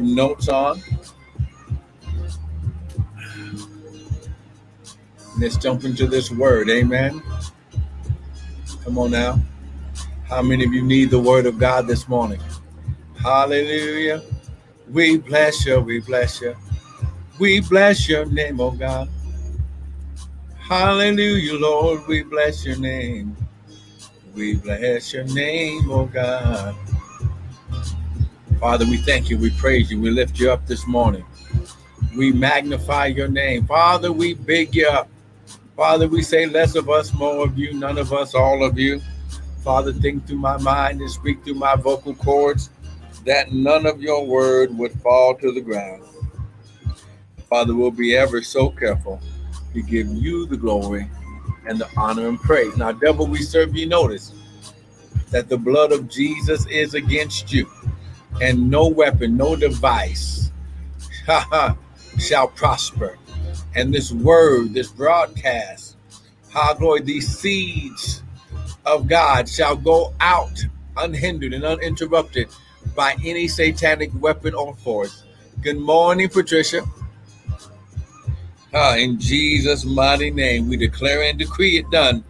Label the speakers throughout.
Speaker 1: notes on. Let's jump into this word. Amen. Come on now. How many of you need the word of God this morning? Hallelujah. We bless you. We bless you. We bless your name, oh God. Hallelujah, Lord. We bless your name. We bless your name, oh God. Father, we thank you. We praise you. We lift you up this morning. We magnify your name. Father, we big you up. Father, we say less of us, more of you, none of us, all of you. Father, think through my mind and speak through my vocal cords that none of your word would fall to the ground. Father, we'll be ever so careful to give you the glory and the honor and praise. Now, devil, we serve you notice that the blood of Jesus is against you, and no weapon, no device shall prosper. And this word, this broadcast, how glory, these seeds of God shall go out unhindered and uninterrupted by any satanic weapon or force. Good morning, Patricia. Uh, in Jesus' mighty name, we declare and decree it done.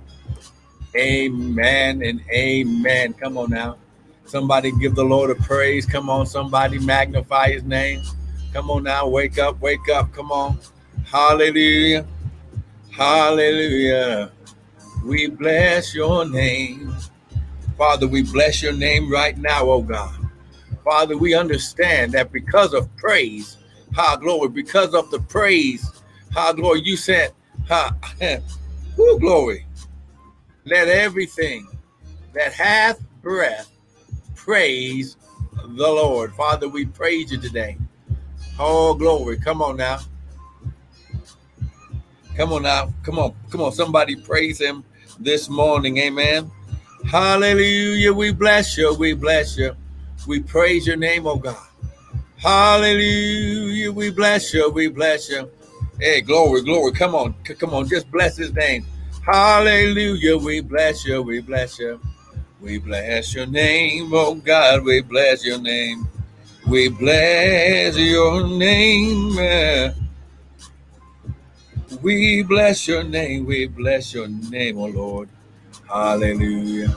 Speaker 1: Amen and amen. Come on now. Somebody give the Lord a praise. Come on, somebody magnify his name. Come on now, wake up, wake up. Come on. Hallelujah. Hallelujah. We bless your name. Father, we bless your name right now, oh God. Father, we understand that because of praise, high glory, because of the praise, high glory, you said, high, who glory. Let everything that hath breath praise the Lord. Father, we praise you today. All glory. Come on now. Come on now. Come on. Come on. Somebody praise him this morning. Amen. Hallelujah. We bless you. We bless you. We praise your name, oh God. Hallelujah. We bless you. We bless you. Hey, glory, glory. Come on. Come on. Just bless his name. Hallelujah. We bless you. We bless you. We bless your name, oh God. We bless your name. We bless your name. Eh. We bless your name. We bless your name, oh Lord. Hallelujah.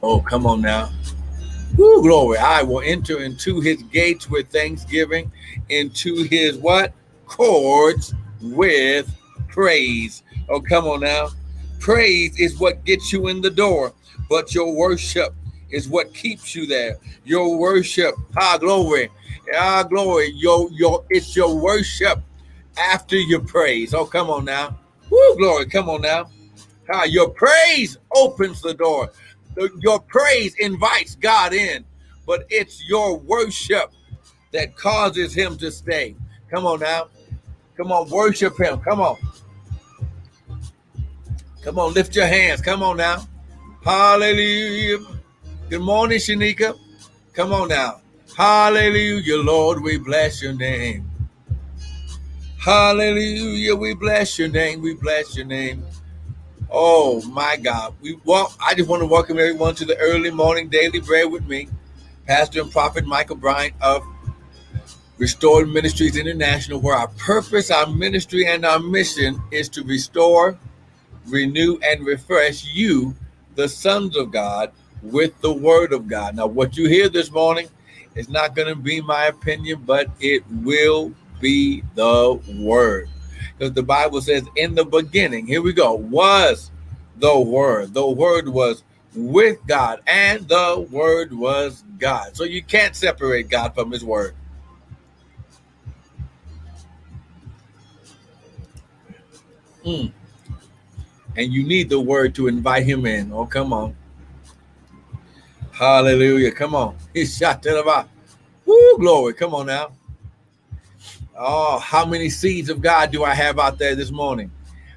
Speaker 1: Oh, come on now. Woo, glory. I will enter into his gates with thanksgiving, into his what? Courts with praise. Oh, come on now. Praise is what gets you in the door, but your worship is what keeps you there. Your worship, ah, glory, ah, glory. Your, your, it's your worship after your praise. Oh, come on now. Woo, glory. Come on now. Ah, your praise opens the door. Your praise invites God in, but it's your worship that causes him to stay. Come on now. Come on, worship him. Come on. Come on, lift your hands. Come on now. Hallelujah. Good morning, Shanika. Come on now. Hallelujah, Lord. We bless your name. Hallelujah. We bless your name. We bless your name. Oh my God. We well, I just want to welcome everyone to the early morning daily bread with me, Pastor and Prophet Michael Bryant of Restored Ministries International, where our purpose, our ministry, and our mission is to restore, renew, and refresh you, the sons of God, with the word of God. Now, what you hear this morning is not going to be my opinion, but it will be the word. Because the Bible says, in the beginning, here we go, was the word. The word was with God, and the word was God. So you can't separate God from his word. Mm. And you need the word to invite him in. Oh, come on. Hallelujah. Come on. He's shot. Woo, glory. Come on now. Oh, how many seeds of God do I have out there this morning?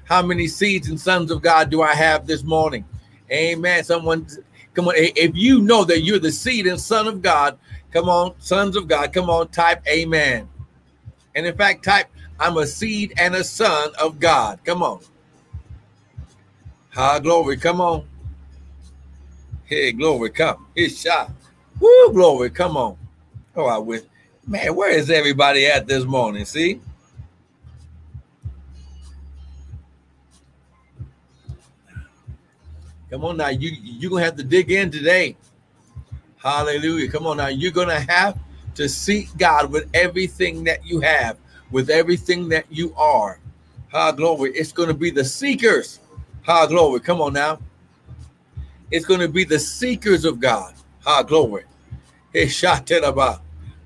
Speaker 1: How many seeds and sons of God do I have this morning? Amen. Someone, come on. If you know that you're the seed and son of God, come on, sons of God, come on, type amen. And in fact, type, I'm a seed and a son of God. Come on. High glory. Come on. Hey, glory. Come. His shot. Woo, glory. Come on. Oh, I wish. Man, where is everybody at this morning? See? Come on now, you you're gonna have to dig in today. Hallelujah. Come on now, you're gonna have to seek God with everything that you have, with everything that you are. Ha glory. It's gonna be the seekers. Ha glory. Come on now. It's gonna be the seekers of God. High glory. Hey, about.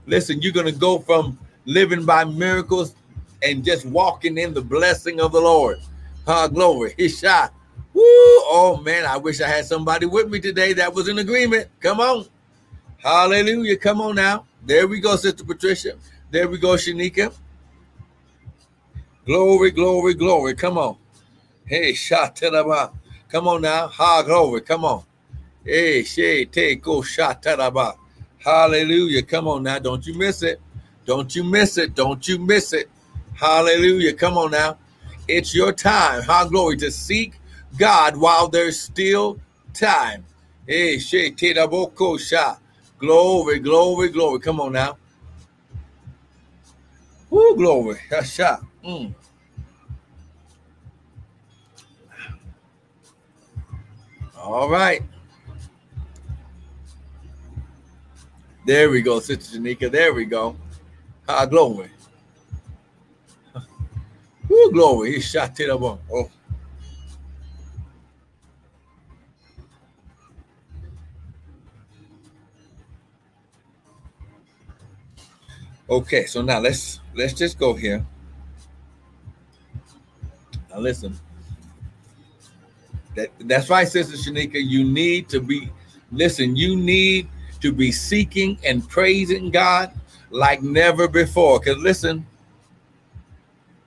Speaker 1: Listen, you're gonna go from living by miracles and just walking in the blessing of the Lord. High glory. His shot. Woo! Oh man, I wish I had somebody with me today that was in agreement. Come on. Hallelujah. Come on now. There we go, Sister Patricia. There we go, Shanika. Glory, glory, glory. Come on. Hey, Shataraba. Come on now. Hog glory. Come on. Hey, Shay, take go Shataraba. Hallelujah. Come on now. Don't you miss it. Don't you miss it. Don't you miss it. Hallelujah. Come on now. It's your time. Ha, glory to seek God while there's still time. Hey, Shay, Tedaboko Sha. Glory, glory, glory. Come on now. Woo, glory. Hasha. Mm. All right. There we go, Sister Janika. There we go. Ah, glory. Woo, glory. He shot it up. Oh. Okay, so now let's let's just go here. Now listen. That that's right, Sister Shanika. You need to be listen, you need to be seeking and praising God like never before. Because listen,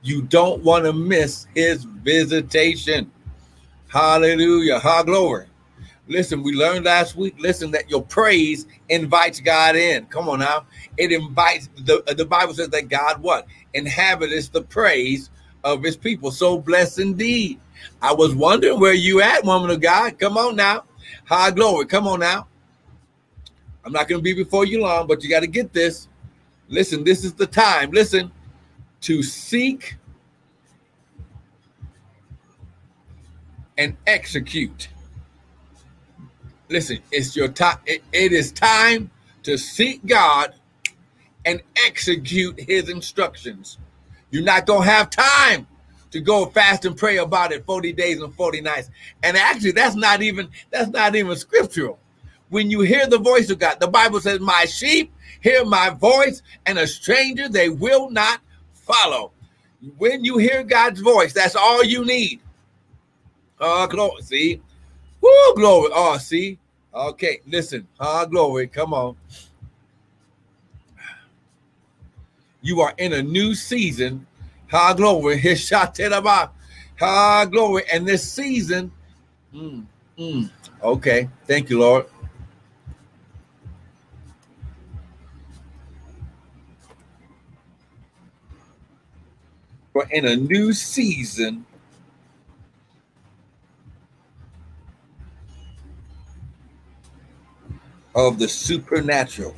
Speaker 1: you don't want to miss his visitation. Hallelujah. Ha glory. Listen, we learned last week, listen, that your praise invites God in. Come on now. It invites the, the Bible says that God what? Inhabits the praise of his people. So blessed indeed. I was wondering where you at, woman of God. Come on now. High glory. Come on now. I'm not going to be before you long, but you got to get this. Listen, this is the time. Listen, to seek and execute Listen, it's your time. It, it is time to seek God and execute his instructions. You're not going to have time to go fast and pray about it 40 days and 40 nights. And actually, that's not even that's not even scriptural. When you hear the voice of God, the Bible says, My sheep hear my voice, and a stranger they will not follow. When you hear God's voice, that's all you need. Oh, glory. See, Woo, glory. Oh, see? Okay, listen. Ah, glory. Come on. You are in a new season. Ha, glory. His shot High glory. And this season, mm, mm, okay. Thank you, Lord. We're in a new season of the supernatural.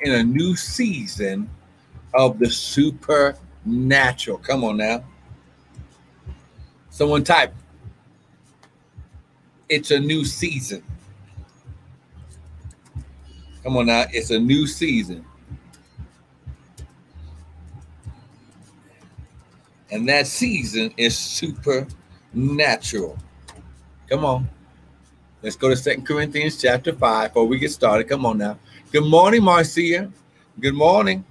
Speaker 1: In a new season of the supernatural. Come on now. Someone type, it's a new season. Come on now, it's a new season. And that season is supernatural. Come on. Let's go to Second Corinthians chapter 5 before we get started. Come on now. Good morning, Marcia. Good morning.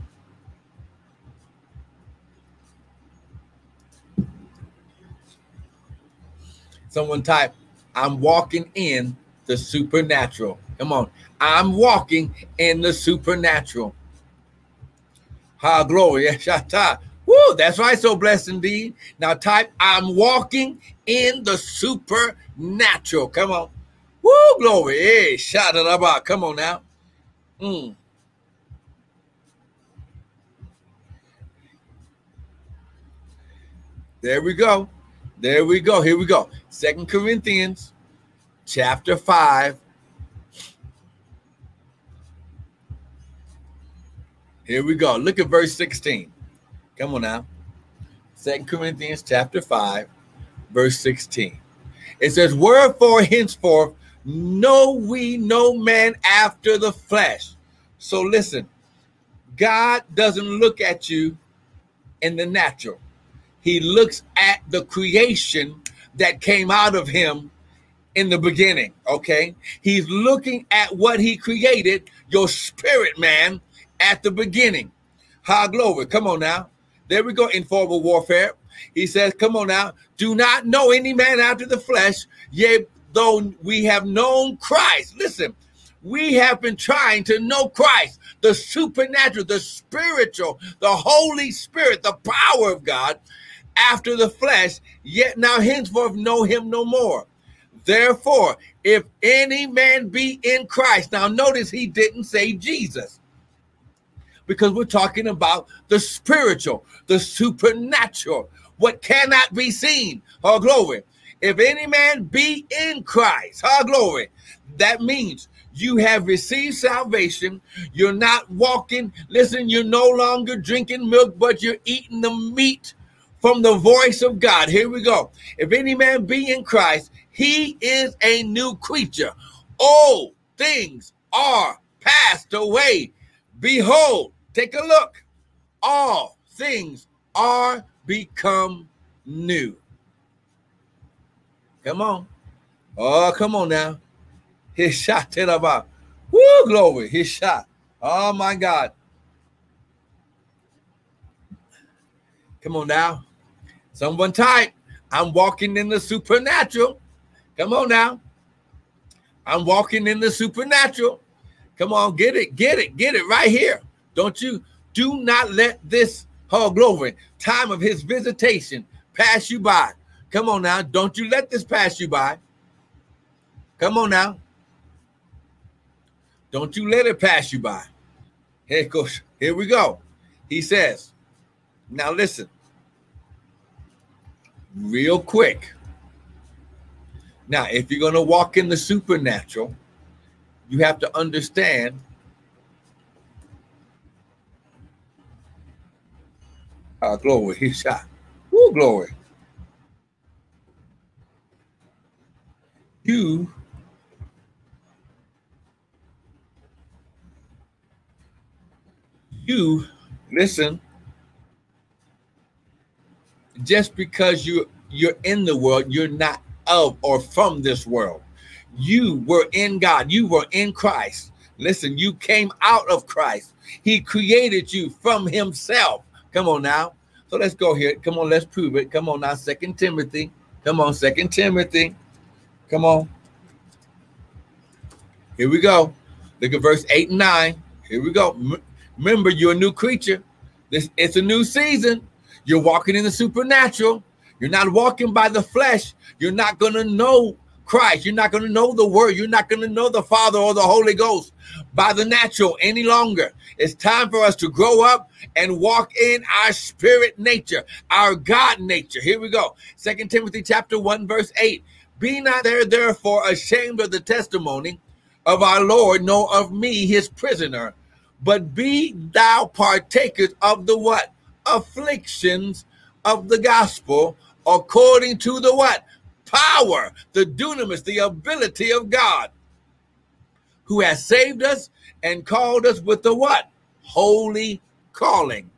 Speaker 1: Someone type, I'm walking in the supernatural. Come on. I'm walking in the supernatural. Ha glory. Shata. Woo, that's right. So blessed indeed. Now type, I'm walking in the supernatural. Come on. Woo, glory. Hey, shout it about. Come on now. Mm. There we go. There we go. Here we go. Second Corinthians chapter 5. Here we go. Look at verse 16. Come on now. Second Corinthians chapter 5, verse 16. It says, Wherefore henceforth know we no man after the flesh. So listen, God doesn't look at you in the natural. He looks at the creation that came out of him in the beginning. Okay. He's looking at what he created, your spirit man, at the beginning. High glory. Come on now. There we go in formal warfare. He says, Come on now. Do not know any man after the flesh, yea, though we have known Christ. Listen, we have been trying to know Christ, the supernatural, the spiritual, the Holy Spirit, the power of God after the flesh, yet now henceforth know him no more. Therefore, if any man be in Christ, now notice he didn't say Jesus because we're talking about the spiritual, the supernatural, what cannot be seen. Oh, glory. If any man be in Christ, oh, glory, that means you have received salvation. You're not walking. Listen, you're no longer drinking milk, but you're eating the meat from the voice of God. Here we go. If any man be in Christ, he is a new creature. All things are passed away. Behold, take a look. All things are become new. Come on. Oh, come on now. His shot the bar. Woo, glory. His shot. Oh my God. Come on now. Someone type. I'm walking in the supernatural. Come on now. I'm walking in the supernatural. Come on, get it, get it, get it right here. Don't you do not let this oh glory time of his visitation pass you by. Come on now. Don't you let this pass you by. Come on now. Don't you let it pass you by. Here goes. Here we go. He says, now listen, real quick. Now, if you're going to walk in the supernatural, you have to understand uh, glory. He shot. Woo, glory. You you listen just because you you're in the world you're not of or from this world. You were in god. You were in christ. Listen you came out of christ. He created you from himself. Come on now. So let's go here come on let's prove it. Come on now second timothy. Come on second timothy come on here we go look at verse 8 and 9 here we go Remember, you're a new creature. This it's a new season. You're walking in the supernatural. You're not walking by the flesh. You're not to know Christ. You're not to know the word. You're not to know the Father or the Holy Ghost by the natural any longer. It's time for us to grow up and walk in our spirit nature, our God nature. Here we go. Second Timothy chapter 1 verse 8. Be not there therefore ashamed of the testimony of our Lord, nor of me his prisoner, but be thou partakers of the what? Afflictions of the gospel according to the what? Power, the dunamis, the ability of God, who has saved us and called us with the what? Holy calling.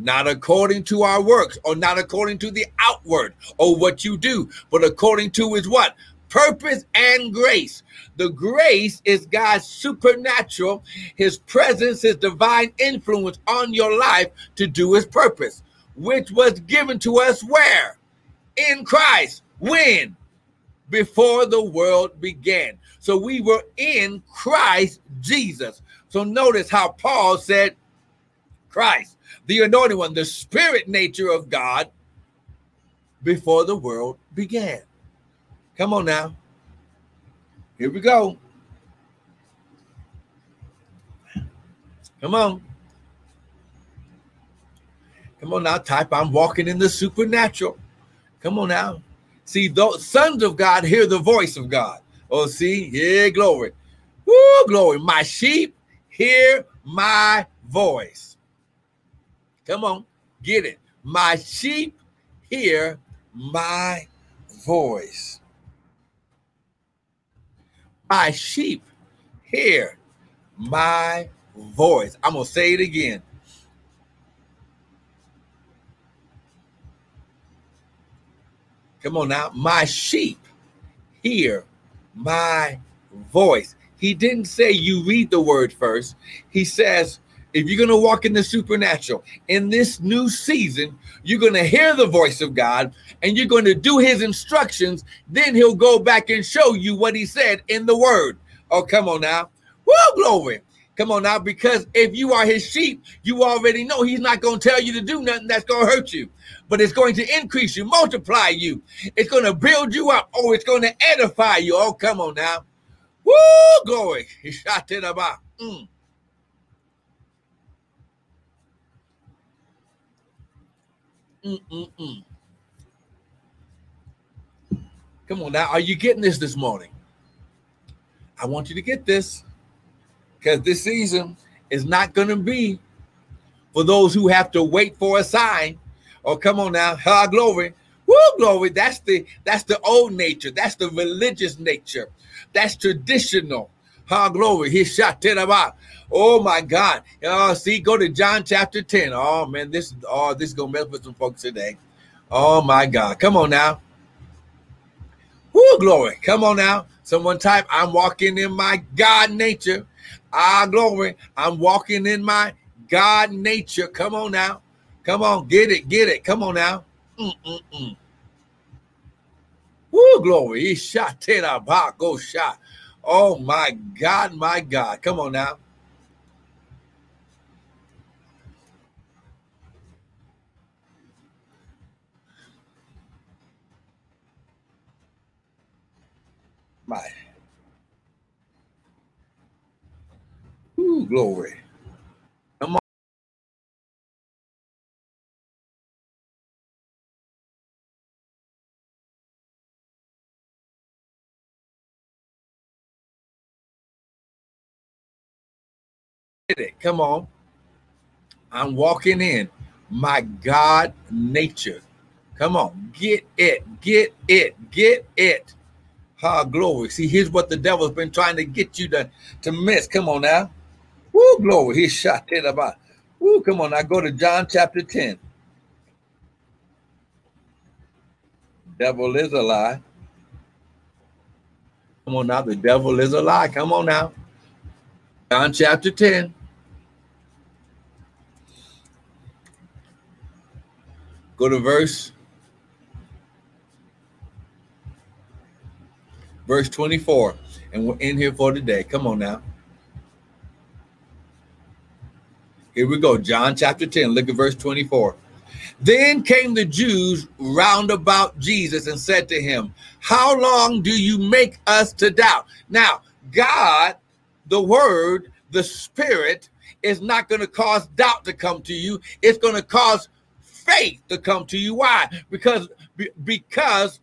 Speaker 1: Not according to our works or not according to the outward or what you do, but according to his what? purpose and grace. The grace is God's supernatural, his presence, his divine influence on your life to do his purpose, which was given to us where? In Christ. When? Before the world began. So we were in Christ Jesus. So notice how Paul said, Christ, the anointed one, the spirit nature of God before the world began. Come on now. Here we go. Come on. Come on now, type I'm walking in the supernatural. Come on now. See, those sons of God hear the voice of God. Oh, see, yeah, glory. Woo, glory. My sheep hear my voice. Come on, get it. My sheep hear my voice. My sheep hear my voice. I'm going to say it again. Come on now. My sheep hear my voice. He didn't say you read the word first. He says, if you're going to walk in the supernatural in this new season, you're going to hear the voice of God and you're going to do his instructions. Then he'll go back and show you what he said in the word. Oh, come on now. Woo, glory. Come on now, because if you are his sheep, you already know he's not going to tell you to do nothing that's going to hurt you, but it's going to increase you, multiply you. It's going to build you up. Oh, it's going to edify you. Oh, come on now. Woo, glory. He shot it about. Mm. Mm-mm-mm. Come on now. Are you getting this this morning? I want you to get this because this season is not going to be for those who have to wait for a sign. Oh, come on now. Ha, glory. Woo, glory. That's the that's the old nature. That's the religious nature. That's traditional. Ha, glory. He shot ten about. Oh my God. Oh, see, go to John chapter 10. Oh man, this oh, this is gonna mess with some folks today. Oh my God. Come on now. Woo, glory. Come on now. Someone type, I'm walking in my God nature. Ah, glory. I'm walking in my God nature. Come on now. Come on. Get it. Get it. Come on now. Mm-mm-mm. Woo, glory. He shot Ten. Go shot. Oh my God, my God. Come on now. My. Ooh, glory. Come on. I'm walking in my God nature. Come on, get it, get it, get it. Ha, glory. See, here's what the devil's been trying to get you to, to miss. Come on now. Woo, glory. He shot it about. Woo, come on I Go to John chapter 10. Devil is a lie. Come on now. The devil is a lie. Come on now. John chapter 10. Go to verse verse 24. And we're in here for today. Come on now. Here we go. John chapter 10. Look at verse 24. Then came the Jews round about Jesus and said to him, How long do you make us to doubt? Now, God, the Word, the Spirit, is not going to cause doubt to come to you. It's going to cause faith to come to you. Why? Because because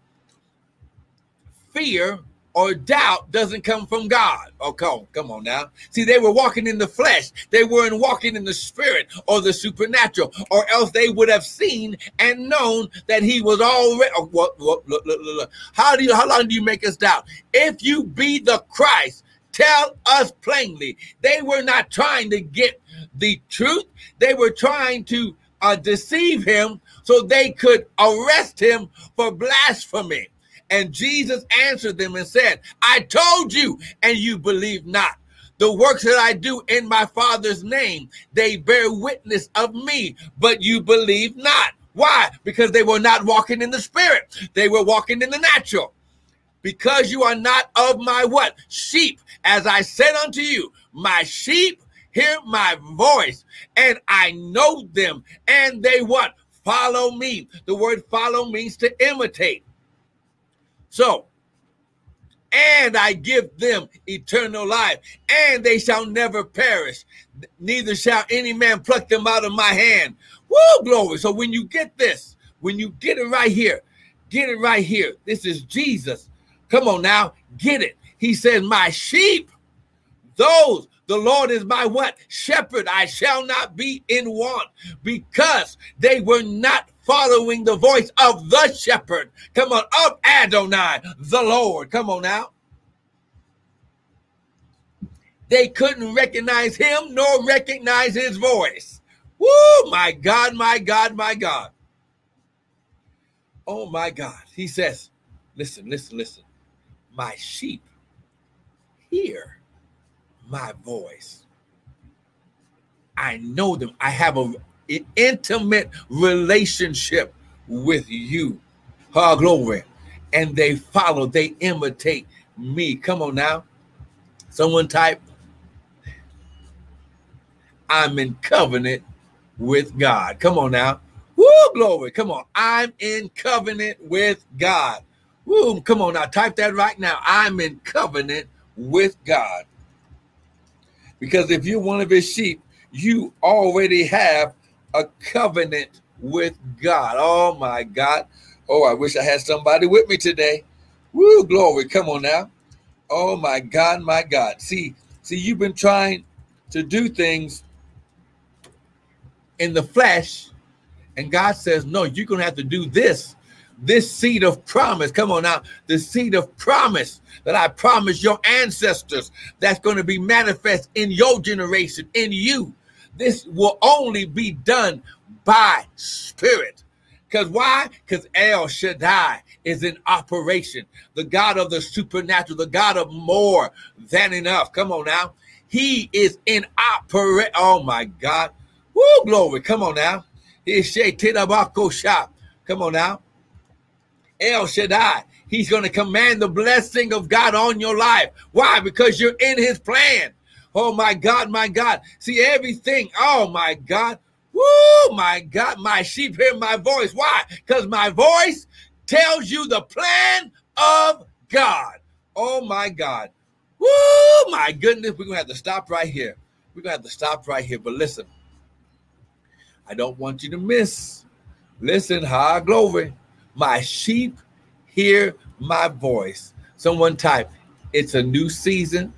Speaker 1: fear or doubt doesn't come from God. Oh, come, come on now. See, they were walking in the flesh. They weren't walking in the spirit or the supernatural, or else they would have seen and known that he was already. Oh, what, look, look, look, How do you? How long do you make us doubt? If you be the Christ, tell us plainly. They were not trying to get the truth. They were trying to uh, deceive him so they could arrest him for blasphemy. And Jesus answered them and said, I told you, and you believe not. The works that I do in my Father's name, they bear witness of me, but you believe not. Why? Because they were not walking in the spirit, they were walking in the natural. Because you are not of my what? Sheep. As I said unto you, my sheep hear my voice, and I know them, and they what? Follow me. The word follow means to imitate. So, and I give them eternal life, and they shall never perish, neither shall any man pluck them out of my hand. Woo, glory. So when you get this, when you get it right here, Get it right here. This is Jesus. Come on now, get it. He says, My sheep, those the Lord is my what? Shepherd. I shall not be in want because they were not following the voice of the shepherd. Come on, of Adonai, the Lord. Come on now. They couldn't recognize him nor recognize his voice. Woo, my God, my God, my God. Oh my God. He says, listen, listen, listen. My sheep hear my voice. I know them. I have a, an intimate relationship with you. Ha glory. And they follow, they imitate me. Come on now. Someone type, I'm in covenant with God. Come on now. Woo, glory. Come on. I'm in covenant with God. Woo, come on now. Type that right now. I'm in covenant with God. Because if you're one of his sheep, you already have a covenant with God. Oh my God. Oh, I wish I had somebody with me today. Woo, glory. Come on now. Oh my God, my God. See, see, you've been trying to do things in the flesh, and God says, No, you're gonna have to do this. This seed of promise. Come on now, the seed of promise that I promised your ancestors that's going to be manifest in your generation, in you. This will only be done by spirit. Because why? Because El Shaddai is in operation. The God of the supernatural, the God of more than enough. Come on now. He is in operation. Oh my God. Woo, glory. Come on now. Come on now. El Shaddai. He's going to command the blessing of God on your life. Why? Because you're in his plan. Oh my God, my God. See everything. Oh my God. Woo, my God. My sheep hear my voice. Why? Because my voice tells you the plan of God. Oh my God. Woo, my goodness. We're going to have to stop right here. We're going to have to stop right here. But listen, I don't want you to miss. Listen, high glory. My sheep hear my voice. Someone type, it's a new season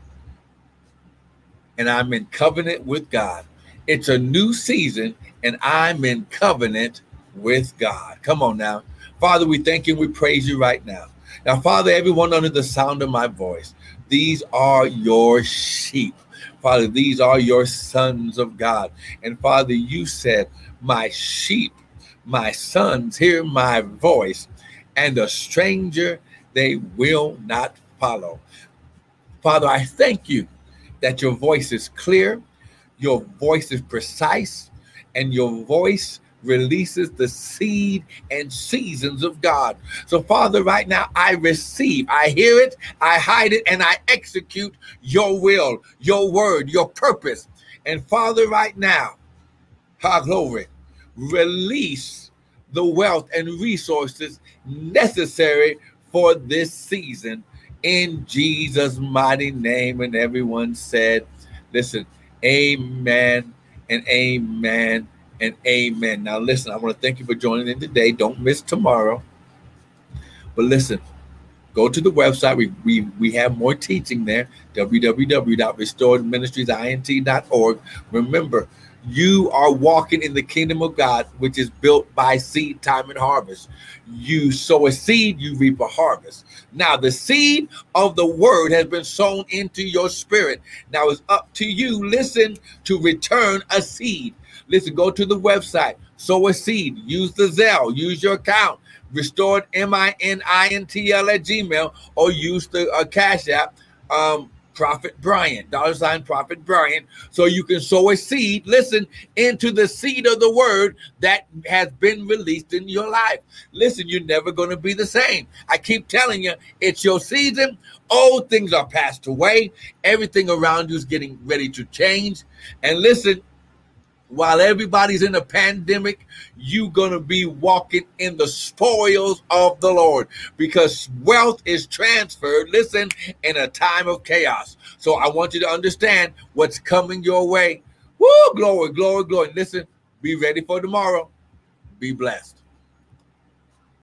Speaker 1: and I'm in covenant with God. It's a new season and I'm in covenant with God. Come on now. Father, we thank you we praise you right now. Now, Father, everyone under the sound of my voice, these are your sheep. Father, these are your sons of God. And Father, you said, My sheep my sons hear my voice, and a stranger they will not follow. Father, I thank you that your voice is clear, your voice is precise, and your voice releases the seed and seasons of God. So, Father, right now I receive, I hear it, I hide it, and I execute your will, your word, your purpose. And Father, right now, our glory, release the wealth and resources necessary for this season in Jesus' mighty name. And everyone said, Listen, amen and amen and amen. Now, listen, I want to thank you for joining in today. Don't miss tomorrow. But listen, go to the website. We, we, we have more teaching there www.restoredministriesint.org. Remember, you are walking in the kingdom of God, which is built by seed time and harvest. You sow a seed, you reap a harvest. Now, the seed of the word has been sown into your spirit. Now it's up to you, listen, to return a seed. Listen, go to the website, sow a seed, use the Zelle, use your account, restored M I N I N T L at Gmail, or use the uh, Cash App. Um, Prophet Brian, dollar sign Prophet Brian, so you can sow a seed, listen, into the seed of the word that has been released in your life. Listen, you're never going to be the same. I keep telling you, it's your season. Old things are passed away. Everything around you is getting ready to change. And listen, while everybody's in a pandemic, you're going to be walking in the spoils of the Lord because wealth is transferred, listen, in a time of chaos. So I want you to understand what's coming your way. Woo, glory, glory, glory. Listen, be ready for tomorrow. Be blessed.